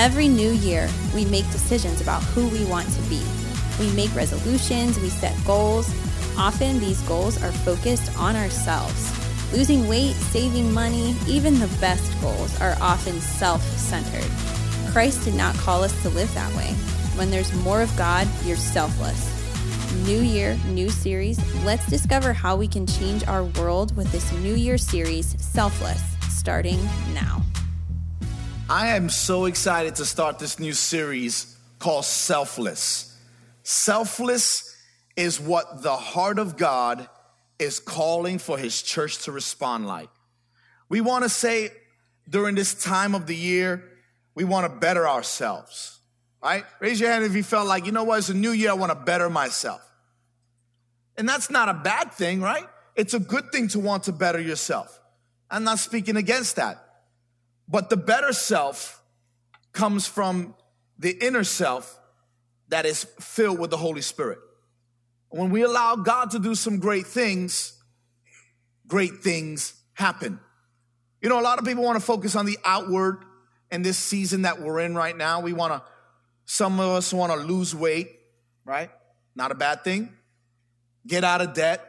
Every new year, we make decisions about who we want to be. We make resolutions, we set goals. Often, these goals are focused on ourselves. Losing weight, saving money, even the best goals are often self centered. Christ did not call us to live that way. When there's more of God, you're selfless. New year, new series. Let's discover how we can change our world with this New Year series, Selfless, starting now. I am so excited to start this new series called Selfless. Selfless is what the heart of God is calling for his church to respond like. We want to say during this time of the year, we want to better ourselves, right? Raise your hand if you felt like, you know what, it's a new year, I want to better myself. And that's not a bad thing, right? It's a good thing to want to better yourself. I'm not speaking against that. But the better self comes from the inner self that is filled with the Holy Spirit. When we allow God to do some great things, great things happen. You know, a lot of people want to focus on the outward in this season that we're in right now. We want to, some of us want to lose weight, right? Not a bad thing. Get out of debt,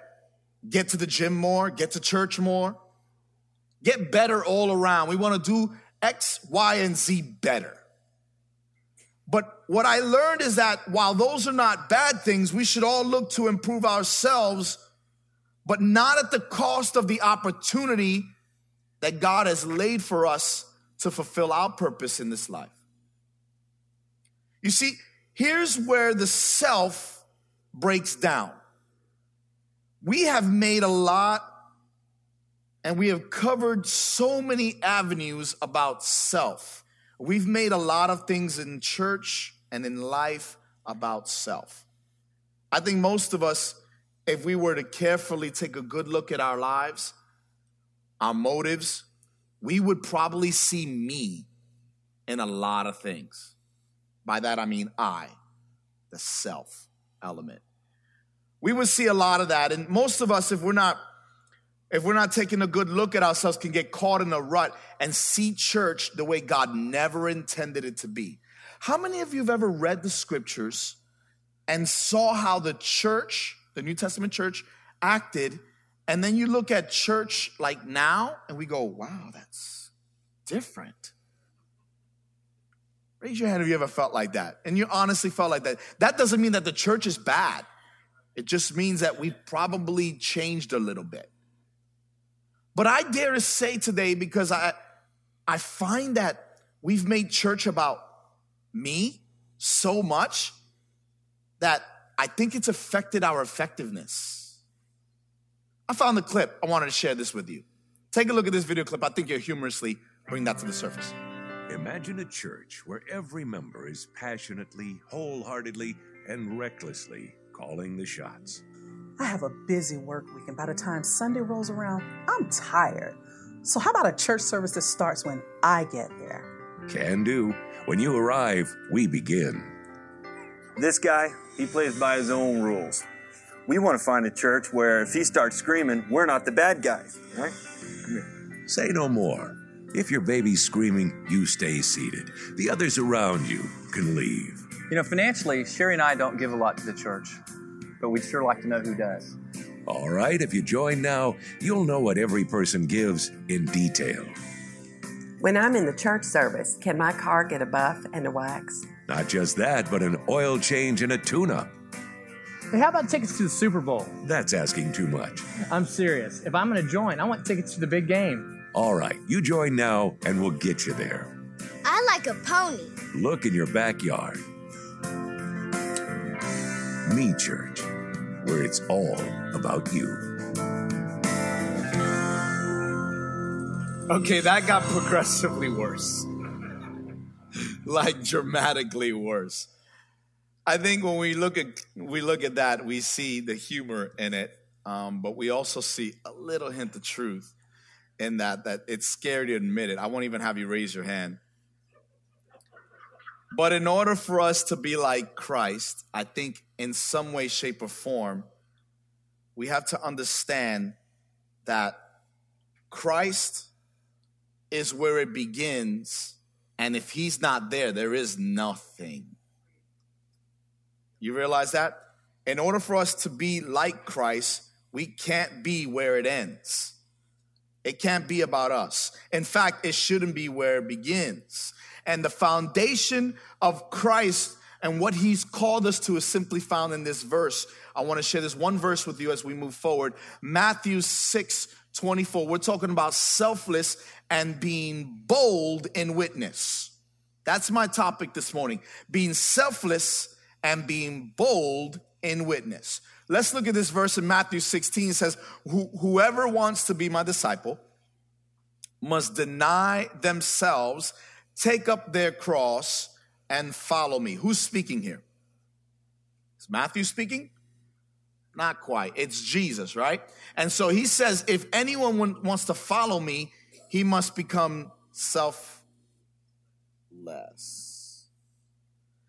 get to the gym more, get to church more get better all around. We want to do X, Y, and Z better. But what I learned is that while those are not bad things, we should all look to improve ourselves, but not at the cost of the opportunity that God has laid for us to fulfill our purpose in this life. You see, here's where the self breaks down. We have made a lot and we have covered so many avenues about self. We've made a lot of things in church and in life about self. I think most of us, if we were to carefully take a good look at our lives, our motives, we would probably see me in a lot of things. By that I mean I, the self element. We would see a lot of that. And most of us, if we're not if we're not taking a good look at ourselves, can get caught in a rut and see church the way God never intended it to be. How many of you have ever read the scriptures and saw how the church, the New Testament church, acted, and then you look at church like now and we go, wow, that's different. Raise your hand if you ever felt like that. And you honestly felt like that. That doesn't mean that the church is bad. It just means that we've probably changed a little bit. But I dare to say today, because I, I find that we've made church about me so much that I think it's affected our effectiveness. I found the clip. I wanted to share this with you. Take a look at this video clip. I think you'll humorously bring that to the surface. Imagine a church where every member is passionately, wholeheartedly, and recklessly calling the shots. I have a busy work week, and by the time Sunday rolls around, I'm tired. So, how about a church service that starts when I get there? Can do. When you arrive, we begin. This guy, he plays by his own rules. We want to find a church where if he starts screaming, we're not the bad guys, right? Come here. Say no more. If your baby's screaming, you stay seated. The others around you can leave. You know, financially, Sherry and I don't give a lot to the church but we'd sure like to know who does. All right, if you join now, you'll know what every person gives in detail. When I'm in the church service, can my car get a buff and a wax? Not just that, but an oil change and a tune up. Hey, how about tickets to the Super Bowl? That's asking too much. I'm serious. If I'm going to join, I want tickets to the big game. All right, you join now and we'll get you there. I like a pony. Look in your backyard. Me Church, where it's all about you. Okay, that got progressively worse. like dramatically worse. I think when we look at we look at that, we see the humor in it, um, but we also see a little hint of truth in that. That it's scary to admit it. I won't even have you raise your hand. But in order for us to be like Christ, I think in some way, shape, or form, we have to understand that Christ is where it begins And if he's not there, there is nothing. You realize that? In order for us to be like Christ, we can't be where it ends. It can't be about us. In fact, it shouldn't be where it begins. And the foundation of Christ and what he's called us to is simply found in this verse. I want to share this one verse with you as we move forward. Matthew 6 24. We're talking about selfless and being bold in witness. That's my topic this morning. Being selfless and being bold in witness. Let's look at this verse in Matthew 16. It says, Whoever wants to be my disciple must deny themselves, take up their cross, and follow me. Who's speaking here? Is Matthew speaking? Not quite. It's Jesus, right? And so he says, if anyone wants to follow me, he must become selfless.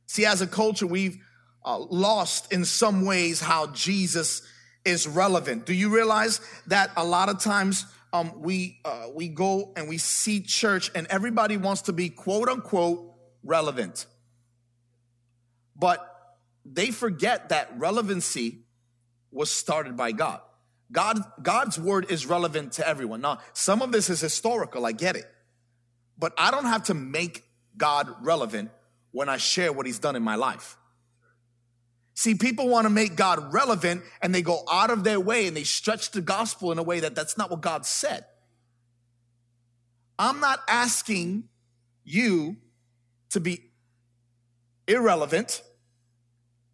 See, as a culture, we've uh, lost in some ways how Jesus is relevant. Do you realize that a lot of times um, we uh, we go and we see church and everybody wants to be quote unquote relevant, but they forget that relevancy was started by God. God God's word is relevant to everyone. Now, some of this is historical, I get it. But I don't have to make God relevant when I share what he's done in my life. See, people want to make God relevant and they go out of their way and they stretch the gospel in a way that that's not what God said. I'm not asking you to be irrelevant.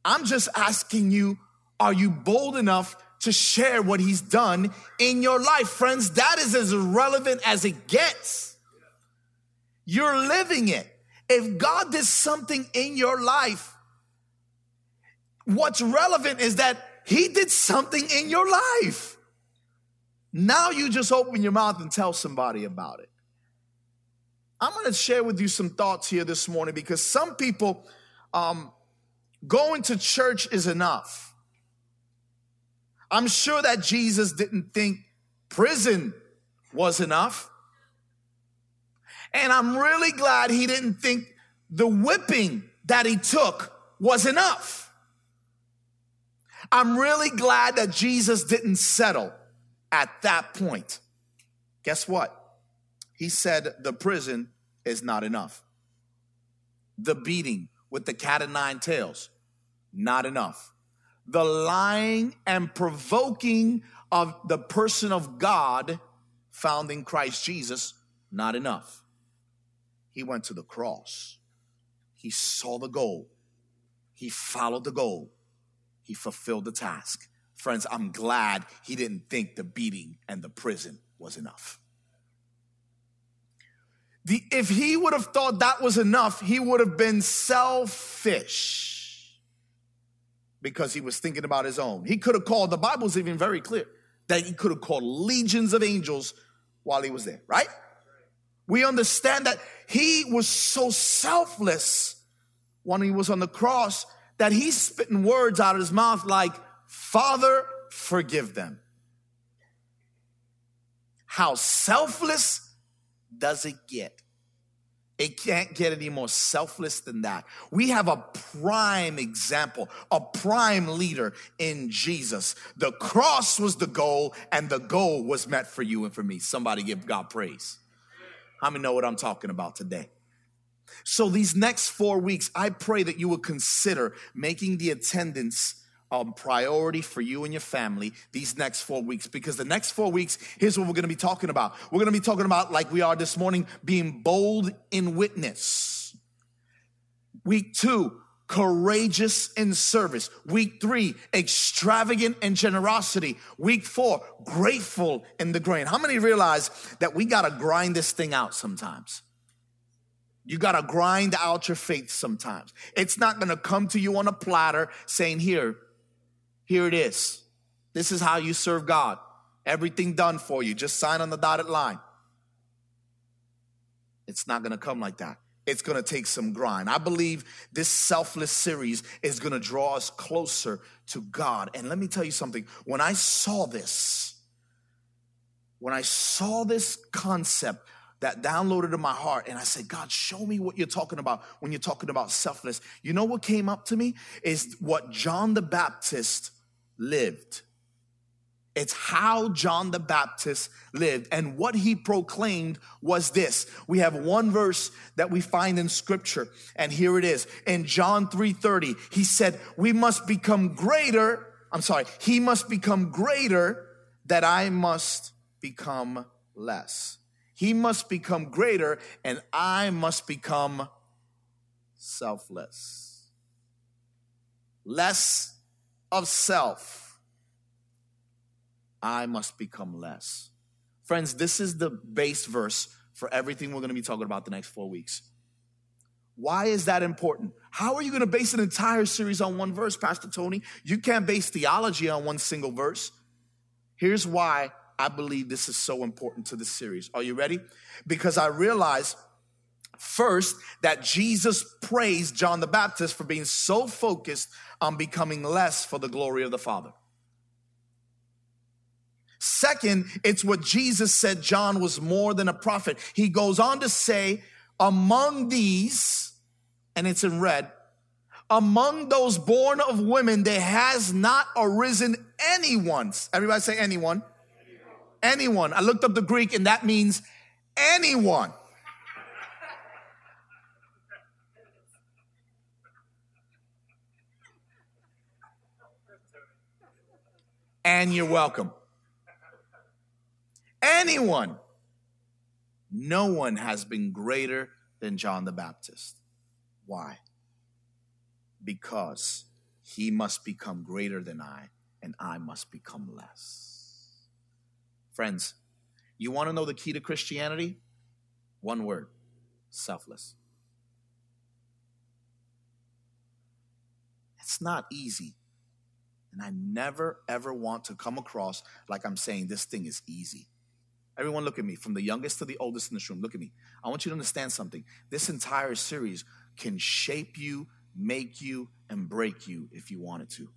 I'm just asking you, are you bold enough to share what he's done in your life? Friends, that is as relevant as it gets. You're living it. If God did something in your life, What's relevant is that he did something in your life. Now you just open your mouth and tell somebody about it. I'm going to share with you some thoughts here this morning because some people, um, going to church is enough. I'm sure that Jesus didn't think prison was enough. And I'm really glad he didn't think the whipping that he took was enough. I'm really glad that Jesus didn't settle at that point. Guess what? He said the prison is not enough. The beating with the cat and nine tails, not enough. The lying and provoking of the person of God found in Christ Jesus, not enough. He went to the cross. He saw the goal. He followed the goal he fulfilled the task. Friends, I'm glad he didn't think the beating and the prison was enough. The, if he would have thought that was enough, he would have been selfish because he was thinking about his own. He could have called, the Bible's even very clear that he could have called legions of angels while he was there, right? We understand that he was so selfless when he was on the cross that he's spitting words out of his mouth like, Father, forgive them. How selfless does it get? It can't get any more selfless than that. We have a prime example, a prime leader in Jesus. The cross was the goal, and the goal was met for you and for me. Somebody give God praise. How many know what I'm talking about today? So, these next four weeks, I pray that you will consider making the attendance a um, priority for you and your family these next four weeks because the next four weeks, here's what we're gonna be talking about. We're gonna be talking about, like we are this morning, being bold in witness. Week two, courageous in service. Week three, extravagant in generosity. Week four, grateful in the grain. How many realize that we gotta grind this thing out sometimes? You got to grind out your faith sometimes. It's not going to come to you on a platter saying, Here, here it is. This is how you serve God. Everything done for you. Just sign on the dotted line. It's not going to come like that. It's going to take some grind. I believe this selfless series is going to draw us closer to God. And let me tell you something. When I saw this, when I saw this concept, that downloaded in my heart. And I said, God, show me what you're talking about when you're talking about selfless. You know what came up to me is what John the Baptist lived. It's how John the Baptist lived. And what he proclaimed was this. We have one verse that we find in scripture, and here it is. In John 3:30, he said, We must become greater. I'm sorry, he must become greater that I must become less. He must become greater, and I must become selfless. Less of self. I must become less. Friends, this is the base verse for everything we're going to be talking about the next four weeks. Why is that important? How are you going to base an entire series on one verse, Pastor Tony? You can't base theology on one single verse. Here's why I believe this is so important to this series. Are you ready? Because I realize first that Jesus praised John the Baptist for being so focused on becoming less for the glory of the Father. Second, it's what Jesus said John was more than a prophet. He goes on to say, among these, and it's in red, among those born of women, there has not arisen anyone. Everybody say anyone. Anyone. I looked up the Greek and that means anyone. And you're welcome. Anyone. No one has been greater than John the Baptist. Why? Because he must become greater than I, and I must become less. Friends, you want to know the key to Christianity? One word selfless. It's not easy. And I never, ever want to come across like I'm saying this thing is easy. Everyone, look at me, from the youngest to the oldest in this room. Look at me. I want you to understand something. This entire series can shape you, make you, and break you if you wanted to.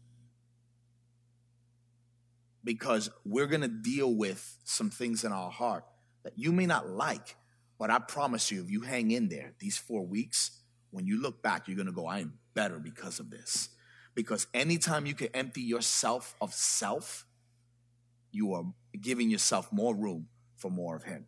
Because we're going to deal with some things in our heart that you may not like, but I promise you, if you hang in there these four weeks, when you look back, you're going to go, I am better because of this. Because anytime you can empty yourself of self, you are giving yourself more room for more of Him.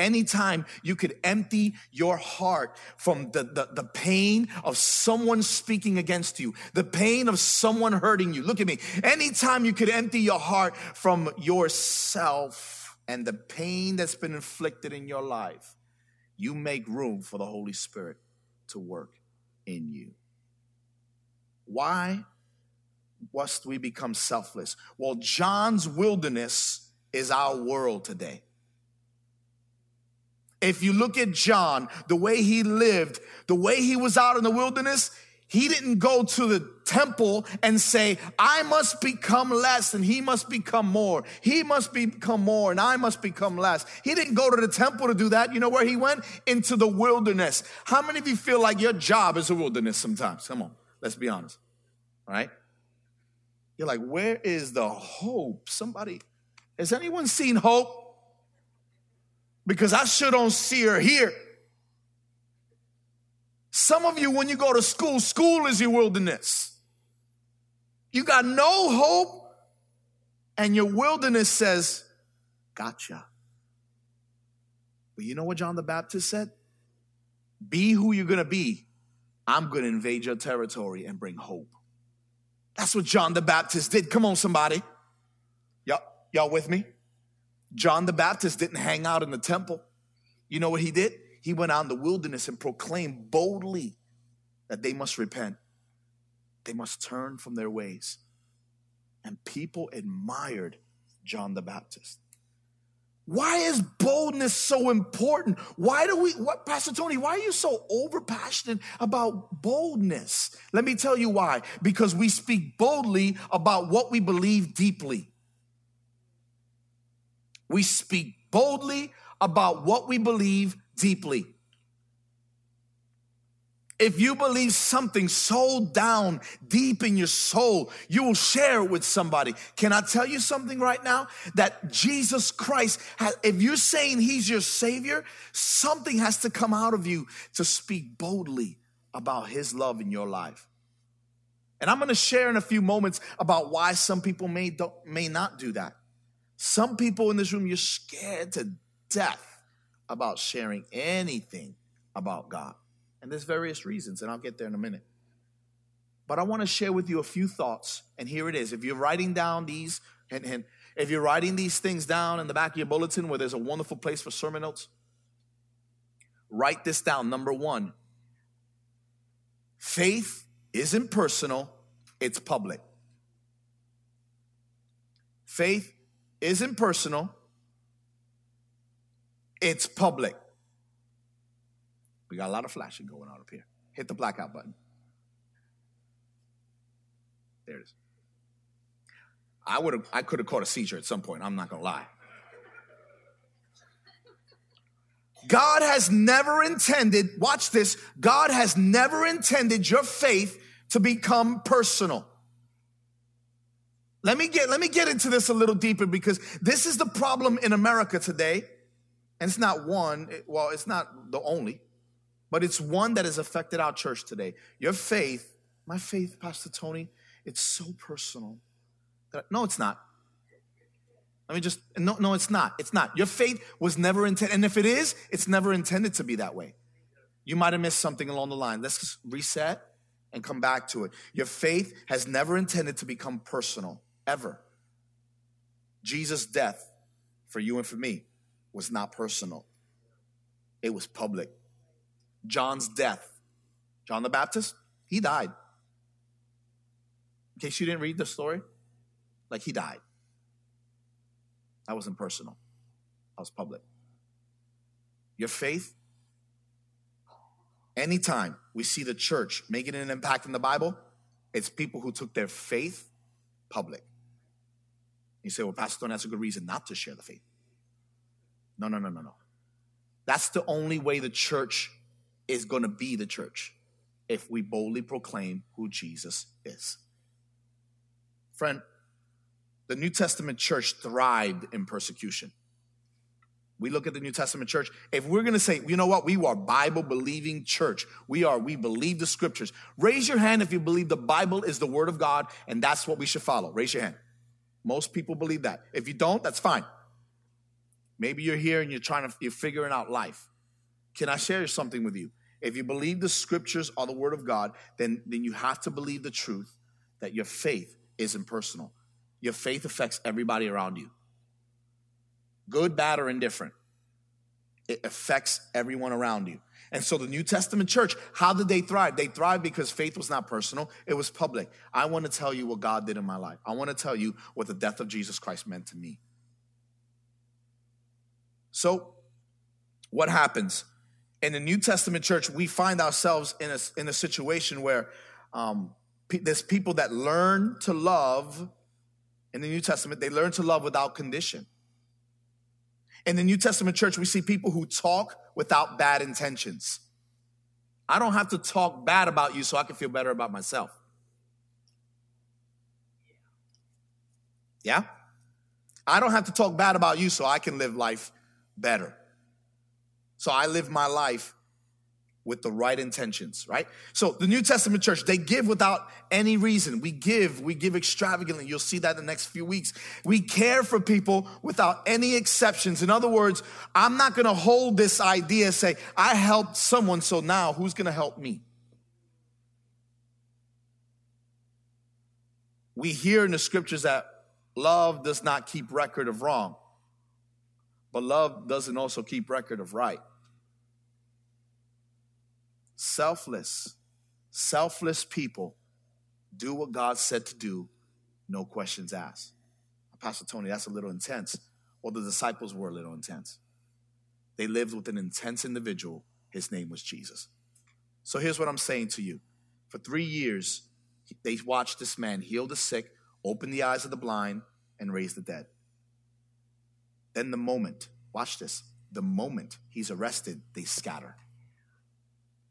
Anytime you could empty your heart from the, the, the, pain of someone speaking against you, the pain of someone hurting you. Look at me. Anytime you could empty your heart from yourself and the pain that's been inflicted in your life, you make room for the Holy Spirit to work in you. Why must we become selfless? Well, John's wilderness is our world today. If you look at John, the way he lived, the way he was out in the wilderness, he didn't go to the temple and say, I must become less and he must become more. He must become more and I must become less. He didn't go to the temple to do that. You know where he went? Into the wilderness. How many of you feel like your job is a wilderness sometimes? Come on, let's be honest. All right? You're like, where is the hope? Somebody, has anyone seen hope? Because I sure don't see her here. Some of you, when you go to school, school is your wilderness. You got no hope, and your wilderness says, Gotcha. But you know what John the Baptist said? Be who you're going to be. I'm going to invade your territory and bring hope. That's what John the Baptist did. Come on, somebody. Y'all with me? John the Baptist didn't hang out in the temple. You know what he did? He went out in the wilderness and proclaimed boldly that they must repent. They must turn from their ways. And people admired John the Baptist. Why is boldness so important? Why do we, what, Pastor Tony, why are you so over passionate about boldness? Let me tell you why. Because we speak boldly about what we believe deeply. We speak boldly about what we believe deeply. If you believe something so down deep in your soul, you will share it with somebody. Can I tell you something right now? That Jesus Christ, has, if you're saying he's your savior, something has to come out of you to speak boldly about his love in your life. And I'm going to share in a few moments about why some people may, may not do that. Some people in this room, you're scared to death about sharing anything about God. And there's various reasons, and I'll get there in a minute. But I want to share with you a few thoughts, and here it is. If you're writing down these, and, and if you're writing these things down in the back of your bulletin where there's a wonderful place for sermon notes, write this down. Number one, faith isn't personal, it's public. Faith isn't personal, it's public. We got a lot of flashing going on up here. Hit the blackout button. There it is. I would have I could have caught a seizure at some point, I'm not gonna lie. God has never intended, watch this, God has never intended your faith to become personal. Let me get let me get into this a little deeper because this is the problem in America today. And it's not one, well, it's not the only. But it's one that has affected our church today. Your faith, my faith, Pastor Tony, it's so personal. No, it's not. Let me just, no, no, it's not. It's not. Your faith was never intended. And if it is, it's never intended to be that way. You might have missed something along the line. Let's just reset and come back to it. Your faith has never intended to become personal, ever. Jesus' death for you and for me was not personal, it was public. John's death. John the Baptist, he died. In case you didn't read the story, like he died. That wasn't personal, that was public. Your faith, anytime we see the church making an impact in the Bible, it's people who took their faith public. You say, well, Pastor that's a good reason not to share the faith. No, no, no, no, no. That's the only way the church is going to be the church if we boldly proclaim who Jesus is. Friend, the New Testament church thrived in persecution. We look at the New Testament church. If we're going to say, you know what, we are Bible believing church. We are, we believe the scriptures. Raise your hand if you believe the Bible is the word of God and that's what we should follow. Raise your hand. Most people believe that. If you don't, that's fine. Maybe you're here and you're trying to, you're figuring out life. Can I share something with you? If you believe the scriptures are the word of God, then, then you have to believe the truth that your faith is impersonal. Your faith affects everybody around you. Good, bad, or indifferent. It affects everyone around you. And so the New Testament church, how did they thrive? They thrived because faith was not personal, it was public. I want to tell you what God did in my life. I want to tell you what the death of Jesus Christ meant to me. So, what happens? in the New Testament church, we find ourselves in a, in a situation where um, there's people that learn to love in the New Testament, they learn to love without condition. In the New Testament church, we see people who talk without bad intentions. I don't have to talk bad about you so I can feel better about myself. Yeah? I don't have to talk bad about you so I can live life better. So I live my life with the right intentions, right? So the New Testament church, they give without any reason. We give, we give extravagantly. You'll see that in the next few weeks. We care for people without any exceptions. In other words, I'm not to hold this idea, say, I helped someone, so now who's to help me? We hear in the scriptures that love does not keep record of wrong, but love doesn't also keep record of right selfless, selfless people do what God said to do, no questions asked. Pastor Tony, that's a little intense. Well, the disciples were a little intense. They lived with an intense individual. His name was Jesus. So here's what I'm saying to you. For three years, they watched this man heal the sick, open the eyes of the blind, and raise the dead. Then the moment, watch this, the moment he's arrested, they scatter.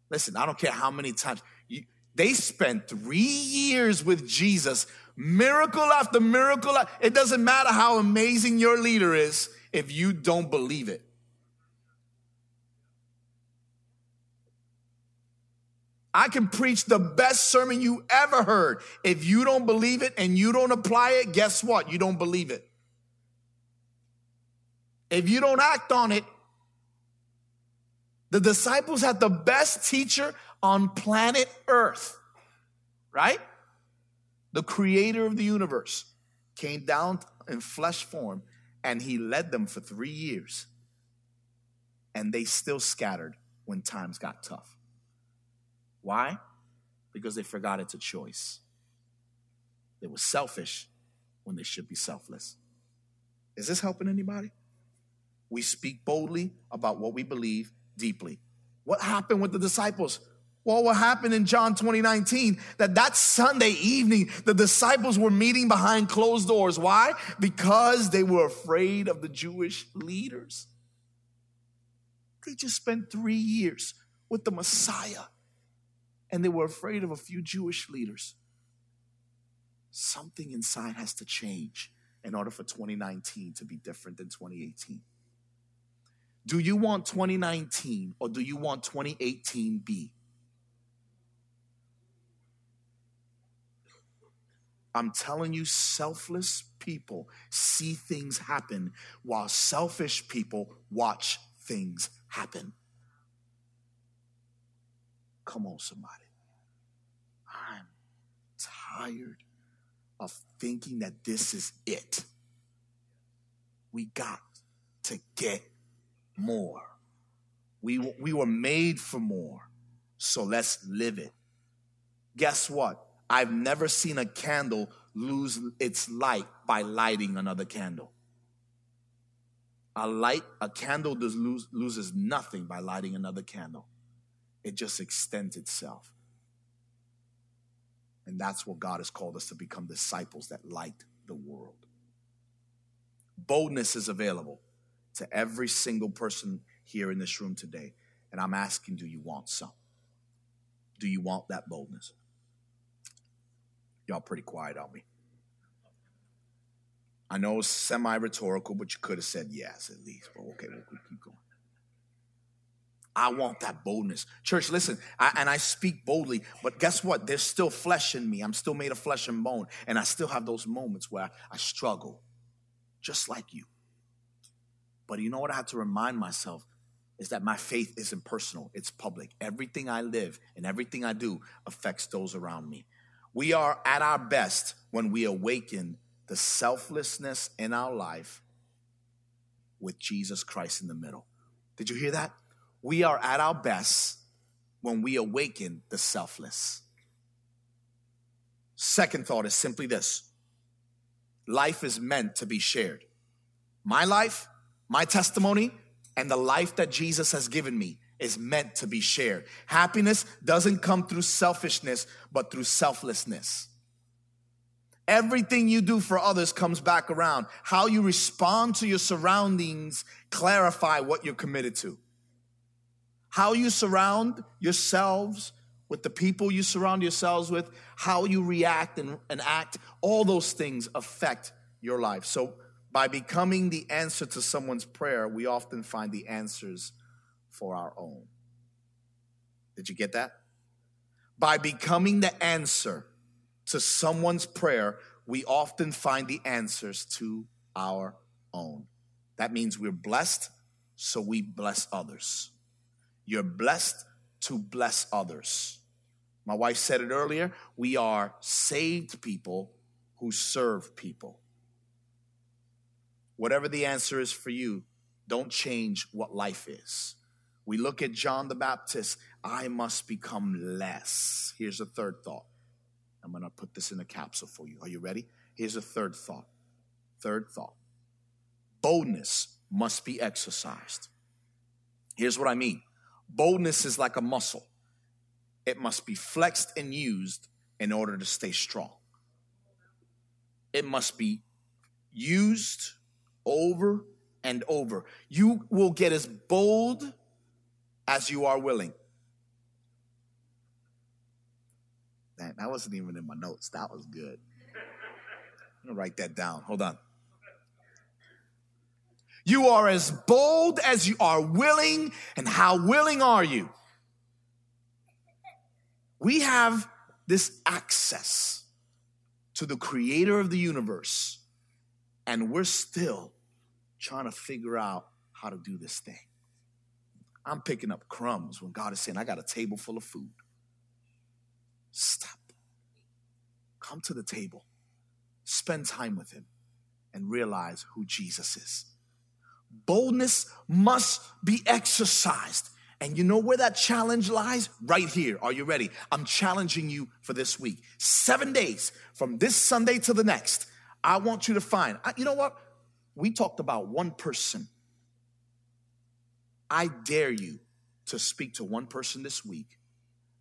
Listen, I don't care how many times. You, they spent three years with Jesus, miracle after miracle. It doesn't matter how amazing your leader is if you don't believe it. I can preach the best sermon you ever heard. If you don't believe it and you don't apply it, guess what? You don't believe it. If you don't act on it, the disciples had the best teacher on planet Earth, right? The creator of the universe came down in flesh form and he led them for three years. And they still scattered when times got tough. Why? Because they forgot it's a choice. They were selfish when they should be selfless. Is this helping anybody? We speak boldly about what we believe deeply. What happened with the disciples? Well, what happened in John 2019 that that Sunday evening the disciples were meeting behind closed doors. Why? Because they were afraid of the Jewish leaders. They just spent 3 years with the Messiah and they were afraid of a few Jewish leaders. Something inside has to change in order for 2019 to be different than 2018. Do you want 2019 or do you want 2018 be? I'm telling you, selfless people see things happen while selfish people watch things happen. Come on, somebody. I'm tired of thinking that this is it. We got to get more. We, we were made for more. So let's live it. Guess what? I've never seen a candle lose its light by lighting another candle. A light, a candle does lose, loses nothing by lighting another candle it just extends itself. And that's what God has called us to become disciples that light the world. Boldness is available to every single person here in this room today. And I'm asking, do you want some? Do you want that boldness? Y'all pretty quiet on me. I know it's semi rhetorical, but you could have said yes at least. But okay, we'll keep going. I want that boldness. Church, listen, I, and I speak boldly, but guess what? There's still flesh in me. I'm still made of flesh and bone, and I still have those moments where I, I struggle, just like you. But you know what I have to remind myself is that my faith isn't personal, it's public. Everything I live and everything I do affects those around me. We are at our best when we awaken the selflessness in our life with Jesus Christ in the middle. Did you hear that? We are at our best when we awaken the selfless. Second thought is simply this life is meant to be shared. My life, my testimony, and the life that Jesus has given me is meant to be shared. Happiness doesn't come through selfishness, but through selflessness. Everything you do for others comes back around. How you respond to your surroundings clarify what you're committed to. How you surround yourselves with the people you surround yourselves with, how you react and, and act, all those things affect your life. So, by becoming the answer to someone's prayer, we often find the answers for our own. Did you get that? By becoming the answer to someone's prayer, we often find the answers to our own. That means we're blessed, so we bless others. You're blessed to bless others. My wife said it earlier. We are saved people who serve people. Whatever the answer is for you, don't change what life is. We look at John the Baptist, I must become less. Here's a third thought. I'm going to put this in a capsule for you. Are you ready? Here's a third thought. Third thought. Boldness must be exercised. Here's what I mean Boldness is like a muscle, it must be flexed and used in order to stay strong. It must be used over and over. You will get as bold as you are willing. That, that wasn't even in my notes. That was good. I'm going to write that down. Hold on. You are as bold as you are willing, and how willing are you? We have this access to the creator of the universe, and we're still trying to figure out how to do this thing. I'm picking up crumbs when God is saying, I got a table full of food. Stop. Come to the table, spend time with Him, and realize who Jesus is. Boldness must be exercised. And you know where that challenge lies? Right here. Are you ready? I'm challenging you for this week. Seven days from this Sunday to the next. I want you to find, you know what? We talked about one person. I dare you to speak to one person this week.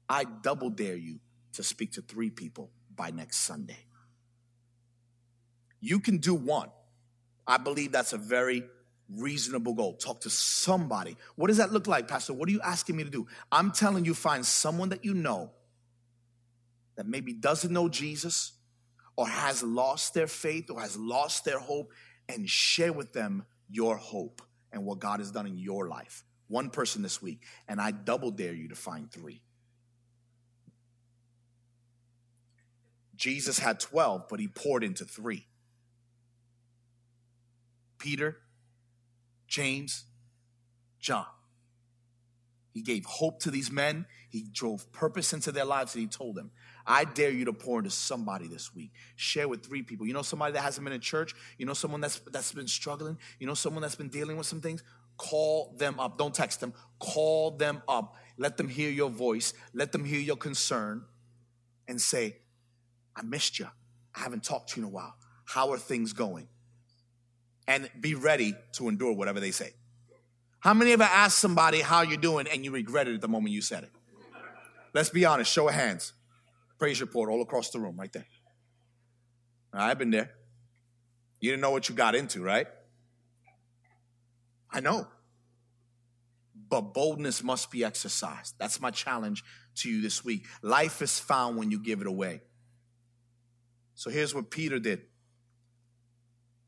I double dare you to speak to three people by next Sunday. You can do one. I believe that's a very reasonable goal. Talk to somebody. What does that look like, Pastor? What are you asking me to do? I'm telling you, find someone that you know that maybe doesn't know Jesus or has lost their faith or has lost their hope and share with them your hope and what God has done in your life. One person this week, and I double dare you to find three. Jesus had 12, but he poured into three Peter, James, John. He gave hope to these men. He drove purpose into their lives, and he told them, I dare you to pour into somebody this week. Share with three people. You know somebody that hasn't been in church? You know someone that's that's been struggling? You know someone that's been dealing with some things? Call them up. Don't text them. Call them up. Let them hear your voice. Let them hear your concern and say, I missed you. I haven't talked to you in a while. How are things going? And be ready to endure whatever they say. How many ever asked somebody how you're doing and you regretted it the moment you said it? Let's be honest, show of hands. Praise report all across the room, right there. I've been there. You didn't know what you got into, right? I know. But boldness must be exercised. That's my challenge to you this week. Life is found when you give it away. So here's what Peter did.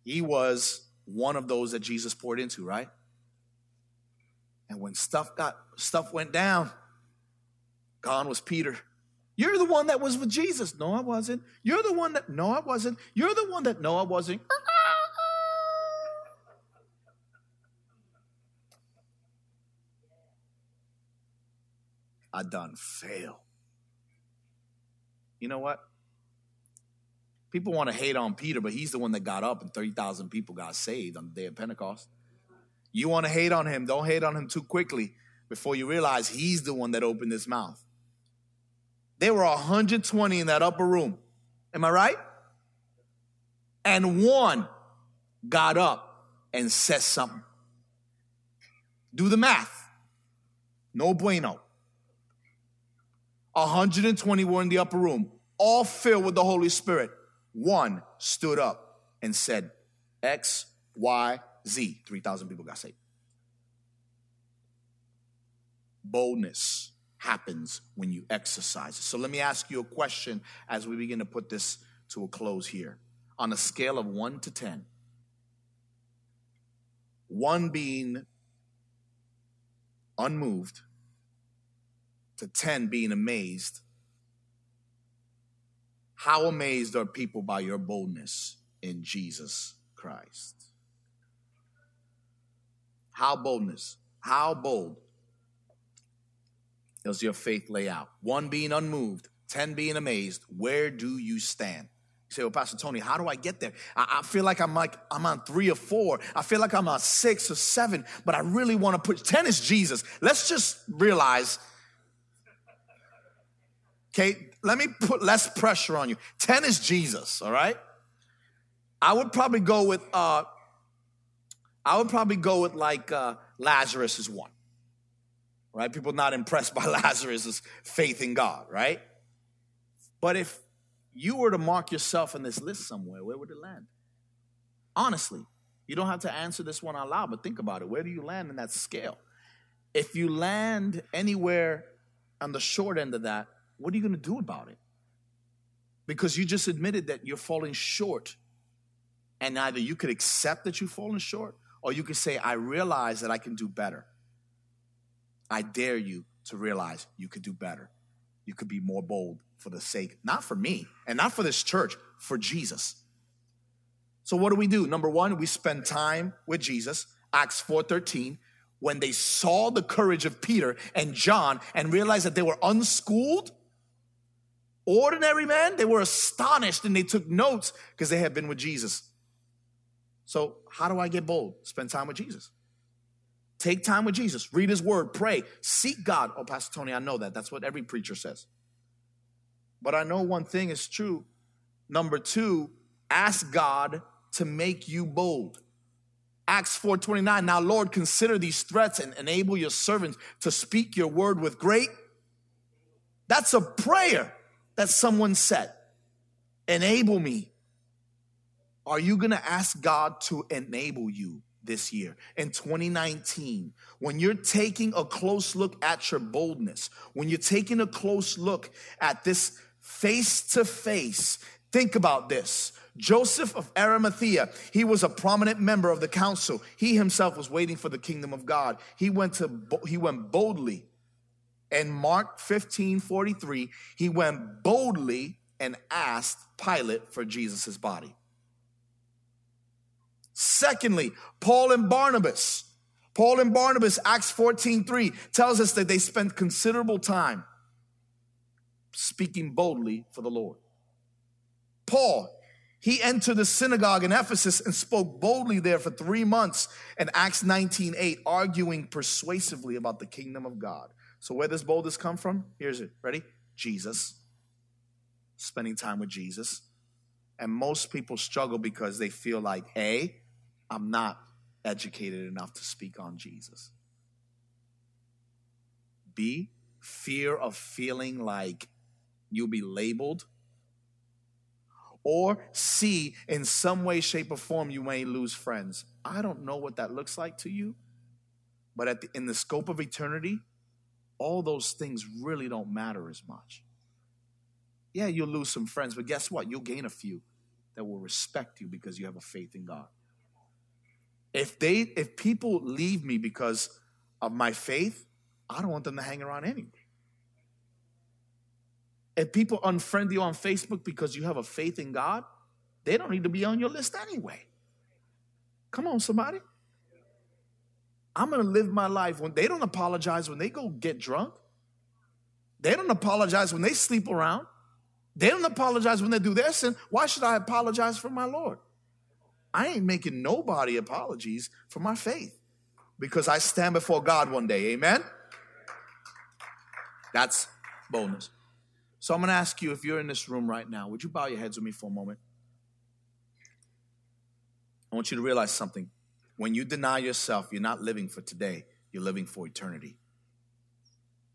He was one of those that Jesus poured into, right? And when stuff got stuff went down, gone was Peter. You're the one that was with Jesus. No, I wasn't. You're the one that no, I wasn't. You're the one that no, I wasn't. I done fail. You know what? People want to hate on Peter, but he's the one that got up and 30,000 people got saved on the day of Pentecost. You want to hate on him, don't hate on him too quickly before you realize he's the one that opened his mouth. There were 120 in that upper room. Am I right? And one got up and said something. Do the math. No bueno. 120 were in the upper room, all filled with the Holy Spirit one stood up and said, X, Y, Z. 3,000 people got saved. Boldness happens when you exercise. So let me ask you a question as we begin to put this to a close here. On a scale of 1 to 10, 1 being unmoved, to 10 being amazed, how amazed are people by your boldness in Jesus Christ? How boldness? How bold does your faith lay out? One being unmoved, 10 being amazed. Where do you stand? You say, well, Pastor Tony, how do I get there? I, I, feel like I'm like I'm on three or four. I feel like I'm on six or seven, but I really want to put 10 is Jesus. Let's just realize, okay, let me put less pressure on you. 10 is Jesus, all right? I would probably go with uh I would probably go with like uh Lazarus is one. Right? People not impressed by Lazarus's faith in God, right? But if you were to mark yourself in this list somewhere, where would it land? Honestly, you don't have to answer this one out loud, but think about it. Where do you land in that scale? If you land anywhere on the short end of that, what are you going to do about it? because you just admitted that you're falling short. And either you could accept that you've fallen short, or you could say, I realize that I can do better. I dare you to realize you could do better. You could be more bold for the sake, not for me and not for this church, for Jesus. So what do we do? Number one, we spend time with Jesus. Acts 4:13. When they saw the courage of Peter and John and realized that they were unschooled, ordinary men, they were astonished and they took notes because they had been with Jesus. So, how do I get bold? Spend time with Jesus. Take time with Jesus. Read his word. Pray. Seek God. Oh, Pastor Tony, I know that. That's what every preacher says. But I know one thing is true. Number two, ask God to make you bold. Acts 4:29. Now, Lord, consider these threats and enable your servants to speak your word with great. That's a prayer that someone said. Enable me. Are you going to ask God to enable you this year in 2019? When you're taking a close look at your boldness, when you're taking a close look at this face to face, think about this. Joseph of Arimathea, he was a prominent member of the council. He himself was waiting for the kingdom of God. He went to he went boldly. In Mark 15, 43, he went boldly and asked Pilate for Jesus' body. Secondly, Paul and Barnabas. Paul and Barnabas, Acts 14, 3, tells us that they spent considerable time speaking boldly for the Lord. Paul, he entered the synagogue in Ephesus and spoke boldly there for three months in Acts 19 8, arguing persuasively about the kingdom of God. So, where does boldness come from? Here's it. Ready? Jesus. Spending time with Jesus. And most people struggle because they feel like, A, I'm not educated enough to speak on Jesus. B, fear of feeling like you'll be labeled or C, in some way, shape, or form, you may lose friends. I don't know what that looks like to you, but at the, in the scope of eternity, all those things really don't matter as much. Yeah, you'll lose some friends, but guess what? You'll gain a few that will respect you because you have a faith in God. If they if people leave me because of my faith, I don't want them to hang around anyway. If people unfriend you on Facebook because you have a faith in God, they don't need to be on your list anyway. Come on, somebody. I'm to live my life when they don't apologize when they go get drunk. They don't apologize when they sleep around. They don't apologize when they do their sin. Why should I apologize for my Lord? I ain't making nobody apologies for my faith because I stand before God one day. Amen? That's boldness. So I'm going to ask you if you're in this room right now, would you bow your heads with me for a moment? I want you to realize something. When you deny yourself, you're not living for today, you're living for eternity.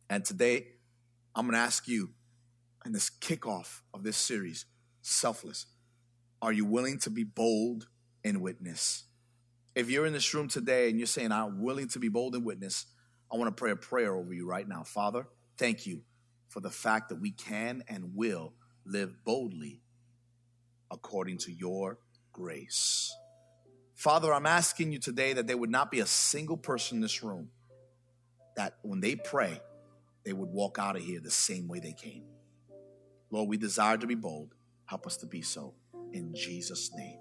And today, I'm going to ask you in this kickoff of this series, selfless, are you willing to be bold in witness? If you're in this room today and you're saying, I'm willing to be bold in witness, I want to pray a prayer over you right now. Father, thank you for the fact that we can and will live boldly according to your grace. Father, I'm asking you today that there would not be a single person in this room that when they pray, they would walk out of here the same way they came. Lord, we desire to be bold. Help us to be so. In Jesus' name.